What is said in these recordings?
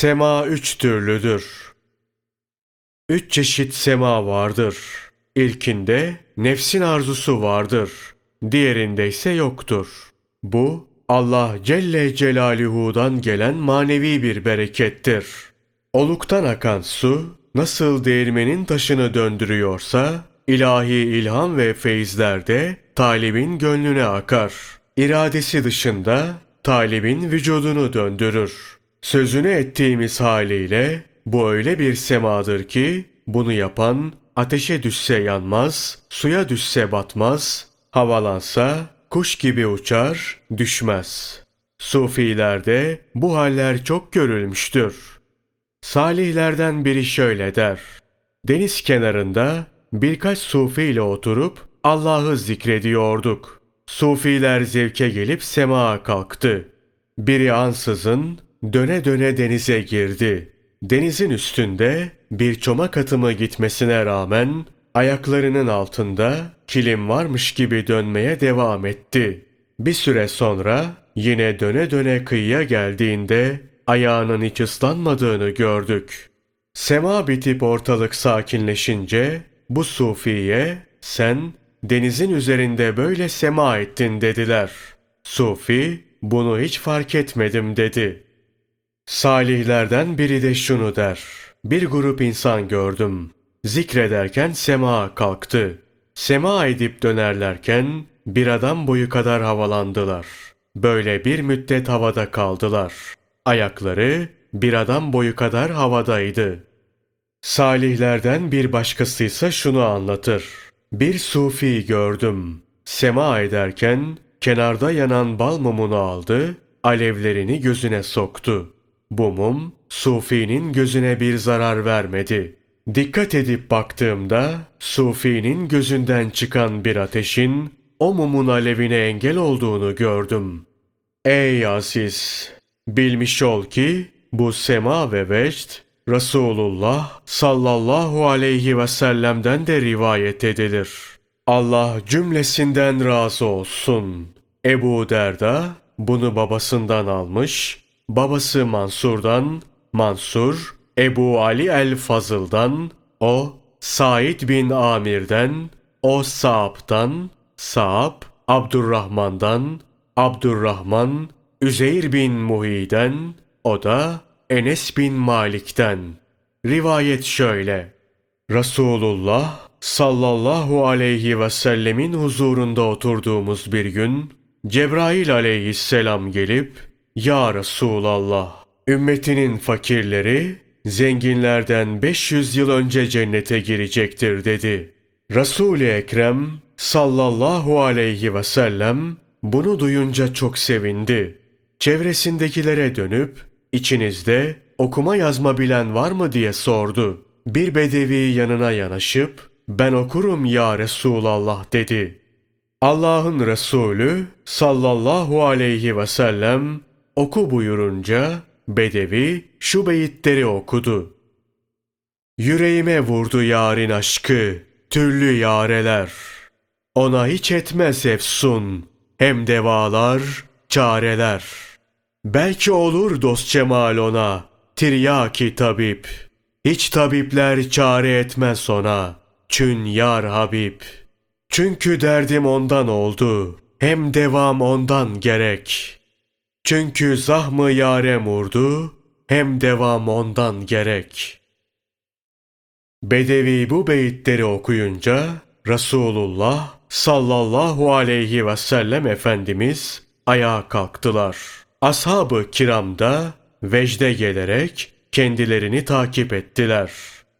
Sema üç türlüdür. Üç çeşit sema vardır. İlkinde nefsin arzusu vardır. Diğerinde ise yoktur. Bu Allah Celle Celaluhu'dan gelen manevi bir berekettir. Oluktan akan su nasıl değirmenin taşını döndürüyorsa ilahi ilham ve feyizler de talibin gönlüne akar. İradesi dışında talibin vücudunu döndürür. Sözünü ettiğimiz haliyle bu öyle bir semadır ki bunu yapan ateşe düşse yanmaz, suya düşse batmaz, havalansa kuş gibi uçar, düşmez. Sufilerde bu haller çok görülmüştür. Salihlerden biri şöyle der. Deniz kenarında birkaç sufi ile oturup Allah'ı zikrediyorduk. Sufiler zevke gelip semaya kalktı. Biri ansızın döne döne denize girdi. Denizin üstünde bir çomak atımı gitmesine rağmen ayaklarının altında kilim varmış gibi dönmeye devam etti. Bir süre sonra yine döne döne kıyıya geldiğinde ayağının hiç ıslanmadığını gördük. Sema bitip ortalık sakinleşince bu sufiye sen denizin üzerinde böyle sema ettin dediler. Sufi bunu hiç fark etmedim dedi. Salihlerden biri de şunu der. Bir grup insan gördüm. Zikrederken sema kalktı. Sema edip dönerlerken bir adam boyu kadar havalandılar. Böyle bir müddet havada kaldılar. Ayakları bir adam boyu kadar havadaydı. Salihlerden bir başkası ise şunu anlatır. Bir sufi gördüm. Sema ederken kenarda yanan bal mumunu aldı, alevlerini gözüne soktu. Bu mum sufinin gözüne bir zarar vermedi. Dikkat edip baktığımda sufinin gözünden çıkan bir ateşin o mumun alevine engel olduğunu gördüm. Ey aziz! Bilmiş ol ki bu sema ve vecd Resulullah sallallahu aleyhi ve sellem'den de rivayet edilir. Allah cümlesinden razı olsun. Ebu Derda bunu babasından almış, babası Mansur'dan, Mansur, Ebu Ali el-Fazıl'dan, o Said bin Amir'den, o Sa'b'dan, Sa'b, Abdurrahman'dan, Abdurrahman, Üzeyr bin Muhi'den, o da Enes bin Malik'ten. Rivayet şöyle. Resulullah sallallahu aleyhi ve sellemin huzurunda oturduğumuz bir gün Cebrail aleyhisselam gelip Ya Resulallah ümmetinin fakirleri zenginlerden 500 yıl önce cennete girecektir dedi. Resul-i Ekrem sallallahu aleyhi ve sellem bunu duyunca çok sevindi. Çevresindekilere dönüp içinizde okuma yazma bilen var mı diye sordu. Bir bedevi yanına yanaşıp ben okurum ya Resulallah dedi. Allah'ın Resulü sallallahu aleyhi ve sellem oku buyurunca bedevi şu beyitleri okudu. Yüreğime vurdu yarın aşkı, türlü yareler. Ona hiç etmez efsun, hem devalar, çareler. Belki olur dost cemal ona, tiryaki tabip. Hiç tabipler çare etmez ona, çün yar Habib. Çünkü derdim ondan oldu, hem devam ondan gerek. Çünkü zahmı yare vurdu, hem devam ondan gerek. Bedevi bu beyitleri okuyunca Resulullah sallallahu aleyhi ve sellem Efendimiz ayağa kalktılar. Ashab-ı kiram da vecde gelerek kendilerini takip ettiler.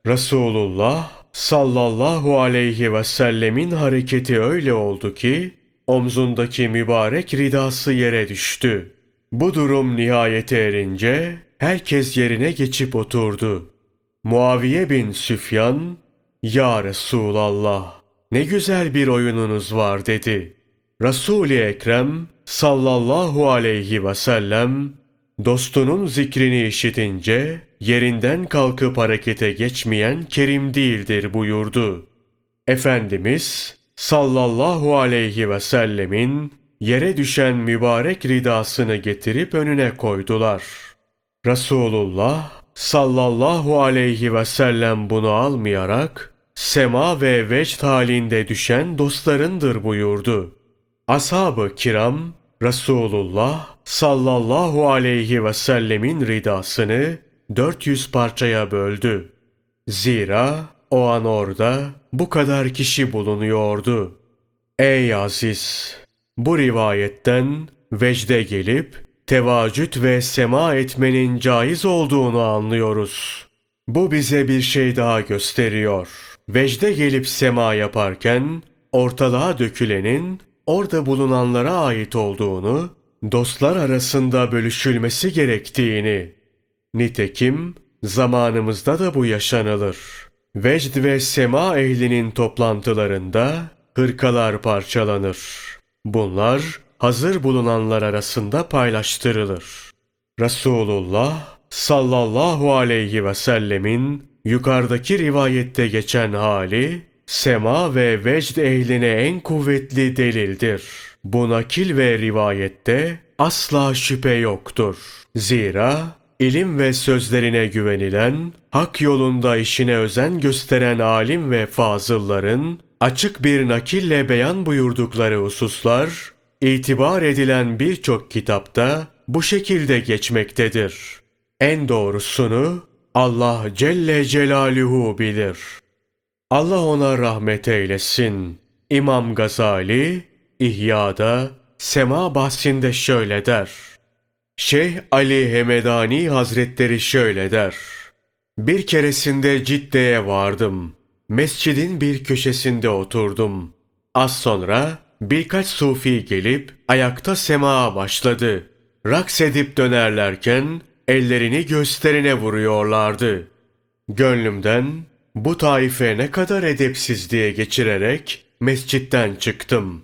Resulullah sallallahu aleyhi ve sellemin hareketi öyle oldu ki omzundaki mübarek ridası yere düştü. Bu durum nihayete erince herkes yerine geçip oturdu. Muaviye bin Süfyan, Ya Resulallah ne güzel bir oyununuz var dedi. Resul-i Ekrem sallallahu aleyhi ve sellem dostunun zikrini işitince yerinden kalkıp harekete geçmeyen kerim değildir buyurdu. Efendimiz sallallahu aleyhi ve sellemin yere düşen mübarek ridasını getirip önüne koydular. Resulullah sallallahu aleyhi ve sellem bunu almayarak sema ve vecd halinde düşen dostlarındır buyurdu. Ashab-ı kiram Resulullah sallallahu aleyhi ve sellemin ridasını 400 parçaya böldü. Zira o an orada bu kadar kişi bulunuyordu. Ey aziz! Bu rivayetten vecde gelip tevacüt ve sema etmenin caiz olduğunu anlıyoruz. Bu bize bir şey daha gösteriyor. Vecde gelip sema yaparken ortalığa dökülenin orada bulunanlara ait olduğunu, dostlar arasında bölüşülmesi gerektiğini. Nitekim zamanımızda da bu yaşanılır. Vecd ve sema ehlinin toplantılarında hırkalar parçalanır. Bunlar hazır bulunanlar arasında paylaştırılır. Resulullah sallallahu aleyhi ve sellemin yukarıdaki rivayette geçen hali sema ve vecd ehline en kuvvetli delildir. Bu nakil ve rivayette asla şüphe yoktur. Zira ilim ve sözlerine güvenilen, hak yolunda işine özen gösteren alim ve fazılların açık bir nakille beyan buyurdukları hususlar itibar edilen birçok kitapta bu şekilde geçmektedir. En doğrusunu Allah Celle Celaluhu bilir. Allah ona rahmet eylesin. İmam Gazali İhya'da Sema bahsinde şöyle der. Şeyh Ali Hemedani Hazretleri şöyle der. Bir keresinde Cidde'ye vardım. Mescidin bir köşesinde oturdum. Az sonra birkaç sufi gelip ayakta sema başladı. Raks edip dönerlerken ellerini gösterine vuruyorlardı. Gönlümden bu taife ne kadar edepsiz diye geçirerek mescitten çıktım.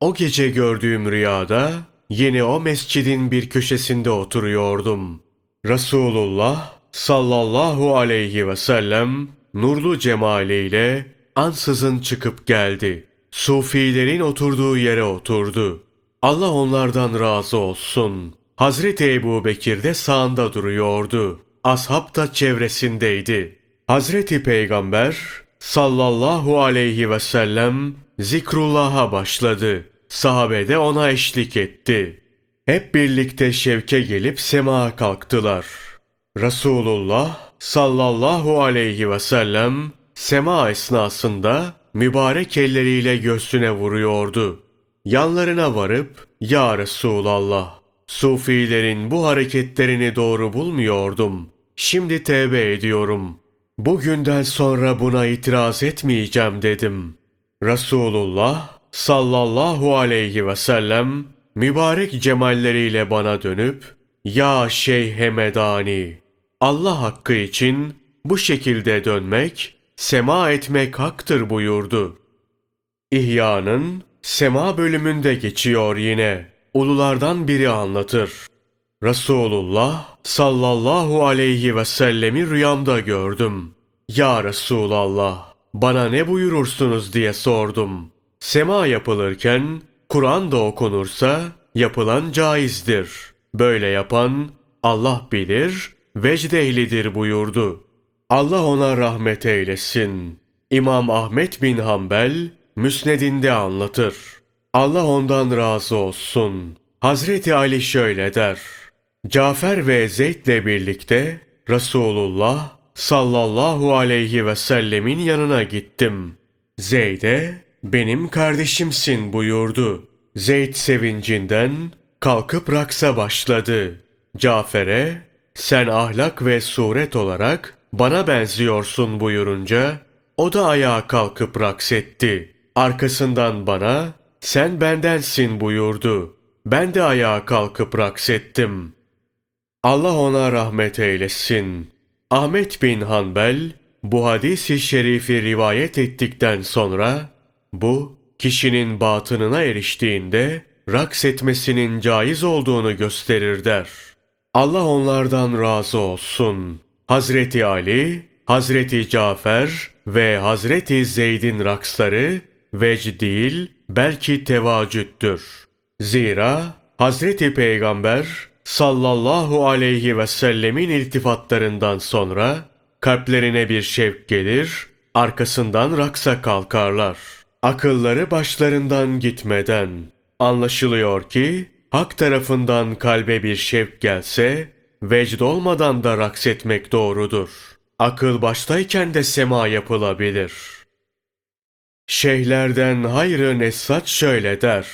O gece gördüğüm rüyada yine o mescidin bir köşesinde oturuyordum. Resulullah sallallahu aleyhi ve sellem nurlu cemaliyle ansızın çıkıp geldi. Sufilerin oturduğu yere oturdu. Allah onlardan razı olsun. Hazreti Ebu Bekir de sağında duruyordu. Ashab da çevresindeydi. Hazreti Peygamber sallallahu aleyhi ve sellem zikrullah'a başladı. Sahabe de ona eşlik etti. Hep birlikte şevke gelip semağa kalktılar. Resulullah sallallahu aleyhi ve sellem sema esnasında mübarek elleriyle göğsüne vuruyordu. Yanlarına varıp, Ya Resulallah, Sufilerin bu hareketlerini doğru bulmuyordum. Şimdi tevbe ediyorum. Bugünden sonra buna itiraz etmeyeceğim dedim. Resulullah sallallahu aleyhi ve sellem mübarek cemalleriyle bana dönüp, Ya Şeyh Hemedani, Allah hakkı için bu şekilde dönmek sema etmek haktır buyurdu. İhya'nın sema bölümünde geçiyor yine. Ululardan biri anlatır. Resulullah sallallahu aleyhi ve sellemi rüyamda gördüm. Ya Resulallah bana ne buyurursunuz diye sordum. Sema yapılırken Kur'an da okunursa yapılan caizdir. Böyle yapan Allah bilir, vecd ehlidir buyurdu. Allah ona rahmet eylesin. İmam Ahmet bin Hanbel Müsned'inde anlatır. Allah ondan razı olsun. Hazreti Ali şöyle der. Cafer ve Zeyd'le birlikte Resulullah sallallahu aleyhi ve sellemin yanına gittim. Zeyd'e benim kardeşimsin buyurdu. Zeyd sevincinden kalkıp raksa başladı. Cafer'e sen ahlak ve suret olarak bana benziyorsun buyurunca o da ayağa kalkıp raks etti. Arkasından bana sen bendensin buyurdu. Ben de ayağa kalkıp raks ettim. Allah ona rahmet eylesin. Ahmet bin Hanbel bu hadisi şerifi rivayet ettikten sonra bu kişinin batınına eriştiğinde raks etmesinin caiz olduğunu gösterir der. Allah onlardan razı olsun.'' Hazreti Ali, Hazreti Cafer ve Hazreti Zeyd'in raksları vecd değil belki tevacüttür. Zira Hazreti Peygamber sallallahu aleyhi ve sellemin iltifatlarından sonra kalplerine bir şevk gelir, arkasından raksa kalkarlar. Akılları başlarından gitmeden anlaşılıyor ki hak tarafından kalbe bir şevk gelse vecd olmadan da raks etmek doğrudur. Akıl baştayken de sema yapılabilir. Şeyhlerden Hayrı Nesat şöyle der.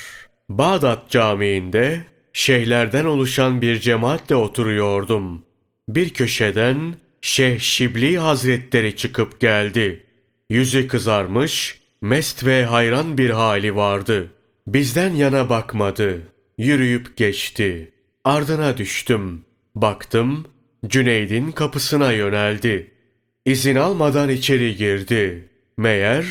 Bağdat Camii'nde şeyhlerden oluşan bir cemaatle oturuyordum. Bir köşeden Şeyh Şibli Hazretleri çıkıp geldi. Yüzü kızarmış, mest ve hayran bir hali vardı. Bizden yana bakmadı. Yürüyüp geçti. Ardına düştüm. Baktım, Cüneyd'in kapısına yöneldi. İzin almadan içeri girdi. Meğer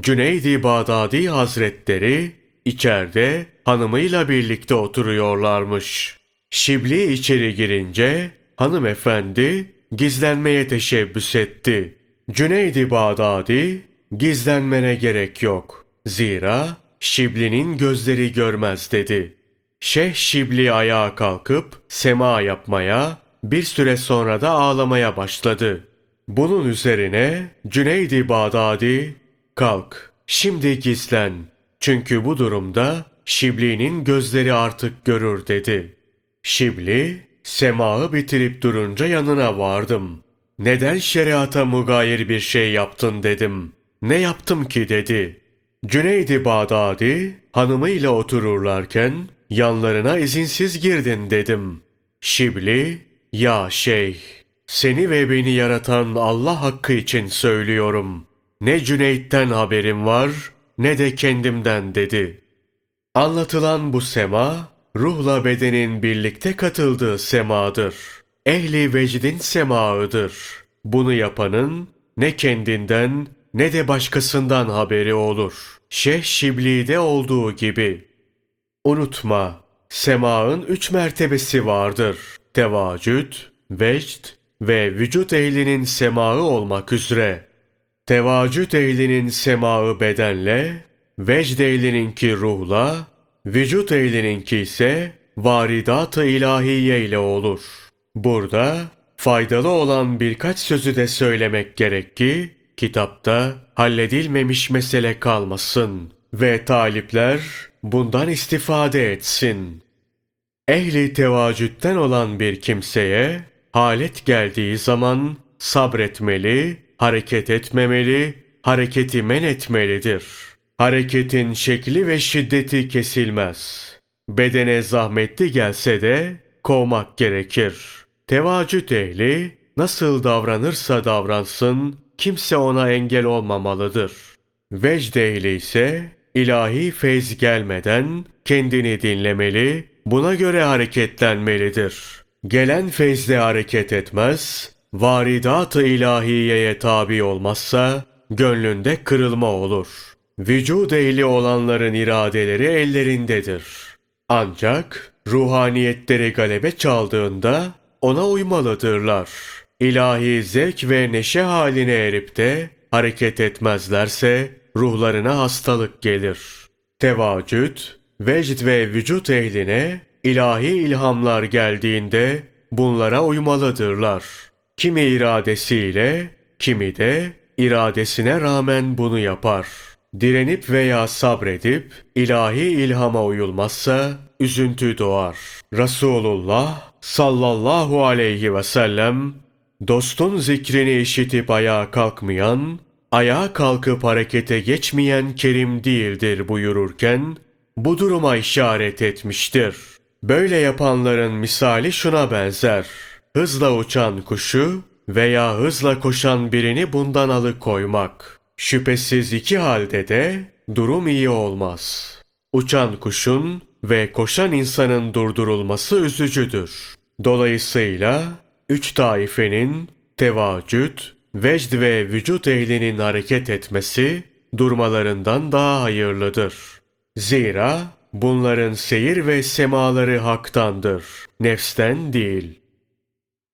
Cüneydi Bağdadi Hazretleri içeride hanımıyla birlikte oturuyorlarmış. Şibli içeri girince hanımefendi gizlenmeye teşebbüs etti. Cüneydi Bağdadi gizlenmene gerek yok. Zira Şibli'nin gözleri görmez dedi. Şeyh Şibli ayağa kalkıp sema yapmaya, bir süre sonra da ağlamaya başladı. Bunun üzerine Cüneydi Bağdadi, kalk, şimdi gizlen. Çünkü bu durumda Şibli'nin gözleri artık görür dedi. Şibli, semağı bitirip durunca yanına vardım. Neden şeriata mugayir bir şey yaptın dedim. Ne yaptım ki dedi. Cüneydi Bağdadi hanımıyla otururlarken yanlarına izinsiz girdin dedim. Şibli, ya şeyh, seni ve beni yaratan Allah hakkı için söylüyorum. Ne Cüneyt'ten haberim var ne de kendimden dedi. Anlatılan bu sema, ruhla bedenin birlikte katıldığı semadır. Ehli vecdin semağıdır. Bunu yapanın ne kendinden ne de başkasından haberi olur. Şeyh Şibli'de olduğu gibi. Unutma, semağın üç mertebesi vardır. Tevacüd, vecd ve vücut ehlinin semağı olmak üzere. Tevacüd ehlinin semağı bedenle, vecd ehlininki ruhla, vücut ehlininki ise varidat-ı ilahiye ile olur. Burada faydalı olan birkaç sözü de söylemek gerek ki, kitapta halledilmemiş mesele kalmasın ve talipler bundan istifade etsin. Ehli tevacütten olan bir kimseye halet geldiği zaman sabretmeli, hareket etmemeli, hareketi men etmelidir. Hareketin şekli ve şiddeti kesilmez. Bedene zahmetli gelse de kovmak gerekir. Tevacüt ehli nasıl davranırsa davransın kimse ona engel olmamalıdır. Vecd ehli ise ilahi feyz gelmeden kendini dinlemeli, buna göre hareketlenmelidir. Gelen feyzle hareket etmez, varidat-ı ilahiyeye tabi olmazsa gönlünde kırılma olur. Vücud ehli olanların iradeleri ellerindedir. Ancak ruhaniyetleri galebe çaldığında ona uymalıdırlar. İlahi zevk ve neşe haline erip de hareket etmezlerse ruhlarına hastalık gelir. Tevacüd, vecd ve vücut ehline ilahi ilhamlar geldiğinde bunlara uymalıdırlar. Kimi iradesiyle, kimi de iradesine rağmen bunu yapar. Direnip veya sabredip ilahi ilhama uyulmazsa üzüntü doğar. Resulullah sallallahu aleyhi ve sellem dostun zikrini işitip ayağa kalkmayan, ayağa kalkıp harekete geçmeyen kerim değildir buyururken bu duruma işaret etmiştir. Böyle yapanların misali şuna benzer. Hızla uçan kuşu veya hızla koşan birini bundan alıkoymak. Şüphesiz iki halde de durum iyi olmaz. Uçan kuşun ve koşan insanın durdurulması üzücüdür. Dolayısıyla üç taifenin tevacüd, vecd ve vücut ehlinin hareket etmesi durmalarından daha hayırlıdır. Zira bunların seyir ve semaları haktandır, nefsten değil.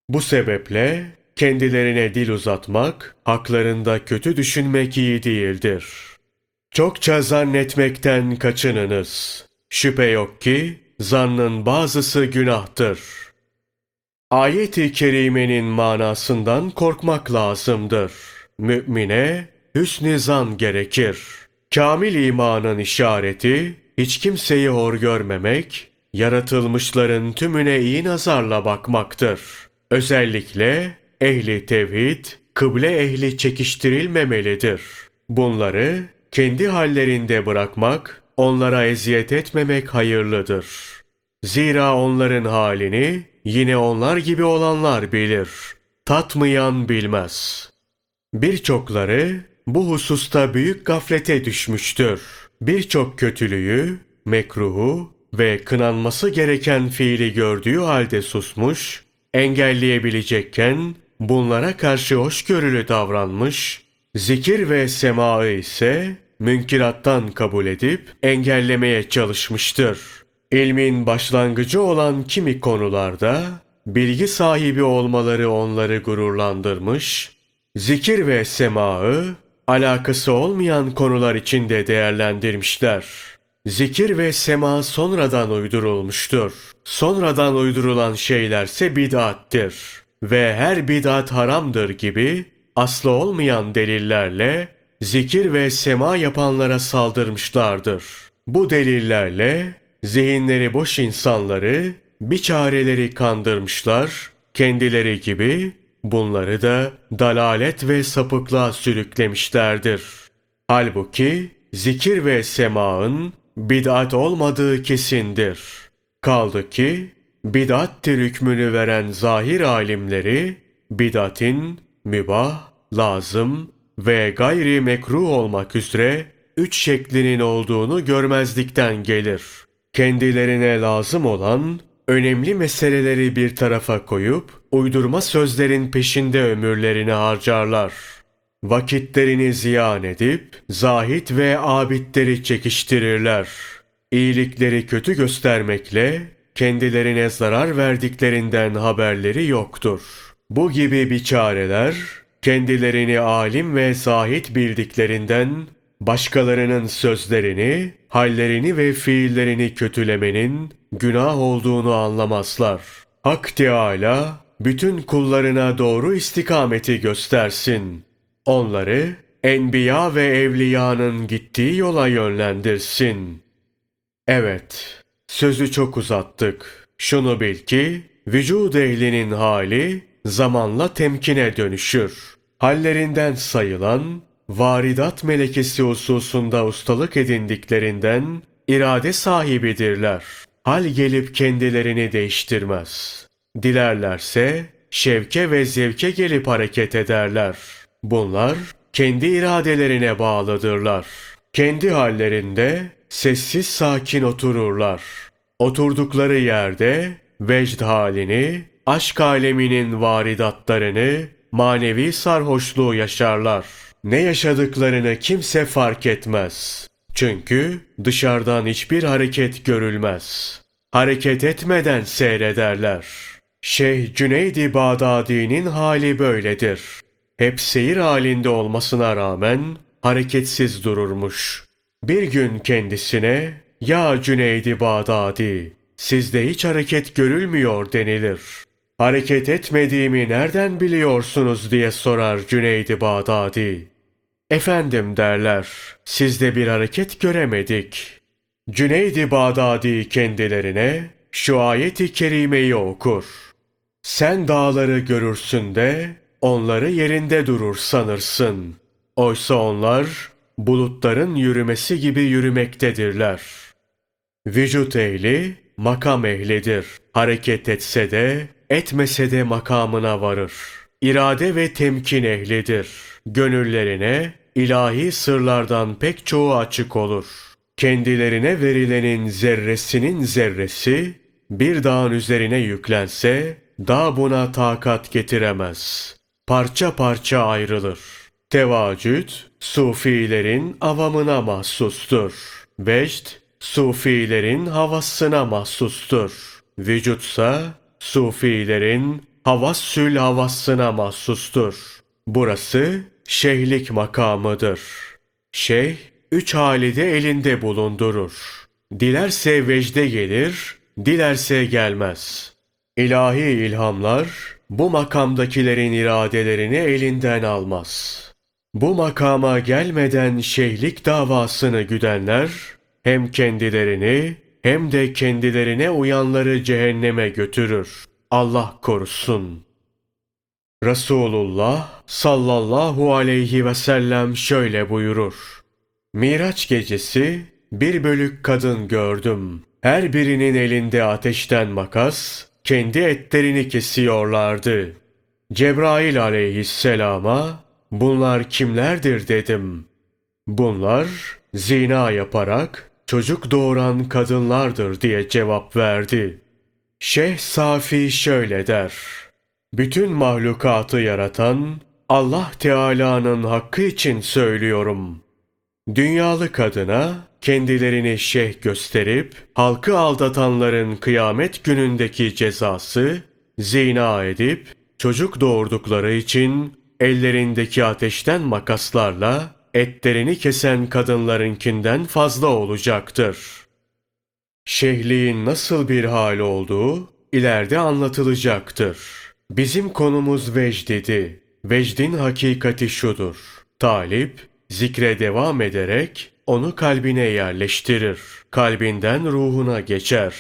Bu sebeple kendilerine dil uzatmak, haklarında kötü düşünmek iyi değildir. Çokça zannetmekten kaçınınız. Şüphe yok ki zannın bazısı günahtır. Ayet-i kerimenin manasından korkmak lazımdır. Mümine hüsn-i zan gerekir. Kamil imanın işareti hiç kimseyi hor görmemek, yaratılmışların tümüne iyi nazarla bakmaktır. Özellikle ehli tevhid, kıble ehli çekiştirilmemelidir. Bunları kendi hallerinde bırakmak, onlara eziyet etmemek hayırlıdır. Zira onların halini yine onlar gibi olanlar bilir. Tatmayan bilmez. Birçokları bu hususta büyük gaflete düşmüştür. Birçok kötülüğü, mekruhu ve kınanması gereken fiili gördüğü halde susmuş, engelleyebilecekken bunlara karşı hoşgörülü davranmış, zikir ve semaı ise münkirattan kabul edip engellemeye çalışmıştır. İlmin başlangıcı olan kimi konularda bilgi sahibi olmaları onları gururlandırmış, zikir ve semaı alakası olmayan konular içinde değerlendirmişler. Zikir ve sema sonradan uydurulmuştur. Sonradan uydurulan şeylerse bid'attir. Ve her bid'at haramdır gibi aslı olmayan delillerle zikir ve sema yapanlara saldırmışlardır. Bu delillerle zihinleri boş insanları bir çareleri kandırmışlar, kendileri gibi bunları da dalalet ve sapıklığa sürüklemişlerdir. Halbuki zikir ve semaın bid'at olmadığı kesindir. Kaldı ki bid'attir hükmünü veren zahir alimleri bid'atin mübah, lazım ve gayri mekruh olmak üzere üç şeklinin olduğunu görmezlikten gelir. Kendilerine lazım olan önemli meseleleri bir tarafa koyup uydurma sözlerin peşinde ömürlerini harcarlar. Vakitlerini ziyan edip zahit ve abidleri çekiştirirler. İyilikleri kötü göstermekle kendilerine zarar verdiklerinden haberleri yoktur. Bu gibi biçareler kendilerini alim ve zahit bildiklerinden başkalarının sözlerini, hallerini ve fiillerini kötülemenin günah olduğunu anlamazlar. Hak Teâlâ bütün kullarına doğru istikameti göstersin. Onları enbiya ve evliyanın gittiği yola yönlendirsin. Evet, sözü çok uzattık. Şunu bil ki, vücud ehlinin hali zamanla temkine dönüşür. Hallerinden sayılan, varidat melekesi hususunda ustalık edindiklerinden irade sahibidirler. Hal gelip kendilerini değiştirmez. Dilerlerse şevke ve zevke gelip hareket ederler. Bunlar kendi iradelerine bağlıdırlar. Kendi hallerinde sessiz sakin otururlar. Oturdukları yerde vecd halini, aşk aleminin varidatlarını, manevi sarhoşluğu yaşarlar. Ne yaşadıklarını kimse fark etmez. Çünkü dışarıdan hiçbir hareket görülmez. Hareket etmeden seyrederler. Şeyh Cüneydi Bağdadi'nin hali böyledir. Hep seyir halinde olmasına rağmen hareketsiz dururmuş. Bir gün kendisine ya Cüneydi Bağdadi sizde hiç hareket görülmüyor denilir. Hareket etmediğimi nereden biliyorsunuz diye sorar Cüneydi Bağdadi. Efendim derler, sizde bir hareket göremedik. Cüneydi Bağdadi kendilerine şu ayeti kerimeyi okur. Sen dağları görürsün de onları yerinde durur sanırsın. Oysa onlar bulutların yürümesi gibi yürümektedirler. Vücut ehli makam ehlidir. Hareket etse de etmese de makamına varır. İrade ve temkin ehlidir. Gönüllerine ilahi sırlardan pek çoğu açık olur. Kendilerine verilenin zerresinin zerresi bir dağın üzerine yüklense dağ buna takat getiremez. Parça parça ayrılır. Tevacüd, sufilerin avamına mahsustur. Vecd, sufilerin havasına mahsustur. Vücutsa, sufilerin havassül havasına mahsustur. Burası şeyhlik makamıdır. Şeyh, üç halide elinde bulundurur. Dilerse vecde gelir, dilerse gelmez. İlahi ilhamlar bu makamdakilerin iradelerini elinden almaz. Bu makama gelmeden şeyhlik davasını güdenler hem kendilerini hem de kendilerine uyanları cehenneme götürür. Allah korusun. Resulullah sallallahu aleyhi ve sellem şöyle buyurur. Miraç gecesi bir bölük kadın gördüm. Her birinin elinde ateşten makas, kendi etlerini kesiyorlardı. Cebrail aleyhisselama bunlar kimlerdir dedim. Bunlar zina yaparak çocuk doğuran kadınlardır diye cevap verdi. Şeyh Safi şöyle der. Bütün mahlukatı yaratan Allah Teala'nın hakkı için söylüyorum. Dünyalı kadına kendilerini şeyh gösterip halkı aldatanların kıyamet günündeki cezası zina edip çocuk doğurdukları için ellerindeki ateşten makaslarla etlerini kesen kadınlarınkinden fazla olacaktır. Şehliğin nasıl bir hal olduğu ileride anlatılacaktır. Bizim konumuz vecdidi. Vecdin hakikati şudur. Talip zikre devam ederek onu kalbine yerleştirir. Kalbinden ruhuna geçer.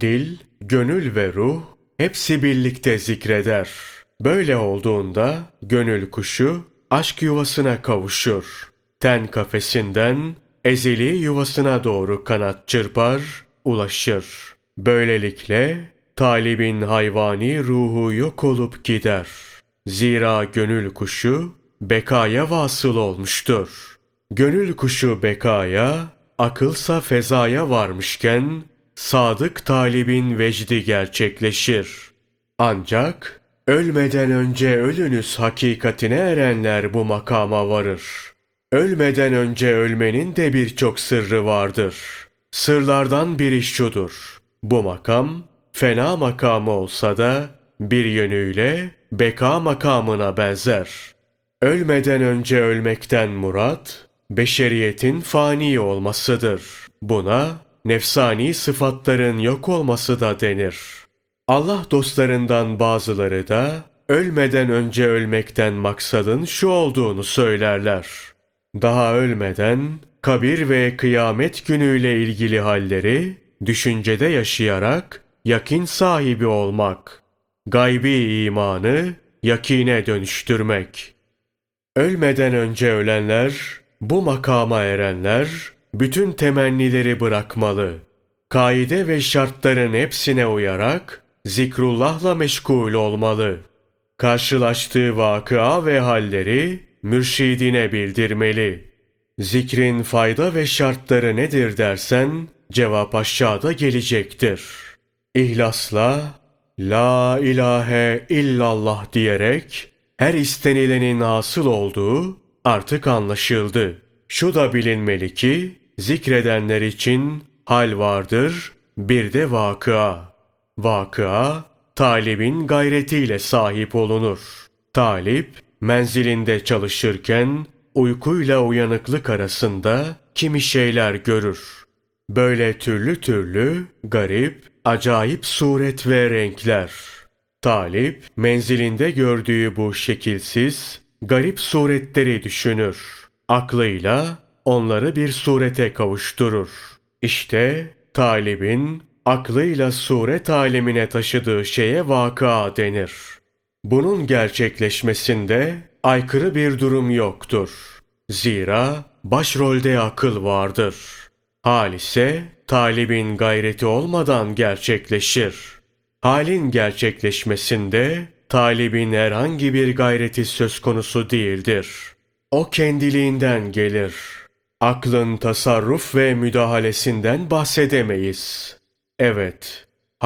Dil, gönül ve ruh hepsi birlikte zikreder. Böyle olduğunda gönül kuşu aşk yuvasına kavuşur. Ten kafesinden ezeli yuvasına doğru kanat çırpar, ulaşır. Böylelikle talibin hayvani ruhu yok olup gider. Zira gönül kuşu bekaya vasıl olmuştur. Gönül kuşu bekaya, akılsa fezaya varmışken, sadık talibin vecdi gerçekleşir. Ancak ölmeden önce ölünüz hakikatine erenler bu makama varır. Ölmeden önce ölmenin de birçok sırrı vardır. Sırlardan biri şudur. Bu makam fena makamı olsa da bir yönüyle beka makamına benzer. Ölmeden önce ölmekten murat, beşeriyetin fani olmasıdır. Buna nefsani sıfatların yok olması da denir. Allah dostlarından bazıları da ölmeden önce ölmekten maksadın şu olduğunu söylerler. Daha ölmeden kabir ve kıyamet günüyle ilgili halleri düşüncede yaşayarak yakin sahibi olmak, gaybi imanı yakine dönüştürmek. Ölmeden önce ölenler, bu makama erenler bütün temennileri bırakmalı. Kaide ve şartların hepsine uyarak zikrullahla meşgul olmalı. Karşılaştığı vakıa ve halleri mürşidine bildirmeli. Zikrin fayda ve şartları nedir dersen cevap aşağıda gelecektir. İhlasla La ilahe illallah diyerek her istenilenin asıl olduğu artık anlaşıldı. Şu da bilinmeli ki zikredenler için hal vardır, bir de vakıa. Vakıa, talibin gayretiyle sahip olunur. Talip, menzilinde çalışırken uykuyla uyanıklık arasında kimi şeyler görür. Böyle türlü türlü, garip, acayip suret ve renkler. Talip, menzilinde gördüğü bu şekilsiz, garip suretleri düşünür. Aklıyla onları bir surete kavuşturur. İşte talibin aklıyla suret alemine taşıdığı şeye vaka denir. Bunun gerçekleşmesinde aykırı bir durum yoktur. Zira başrolde akıl vardır. Hal ise talibin gayreti olmadan gerçekleşir. Halin gerçekleşmesinde talibin herhangi bir gayreti söz konusu değildir. O kendiliğinden gelir. Aklın tasarruf ve müdahalesinden bahsedemeyiz. Evet,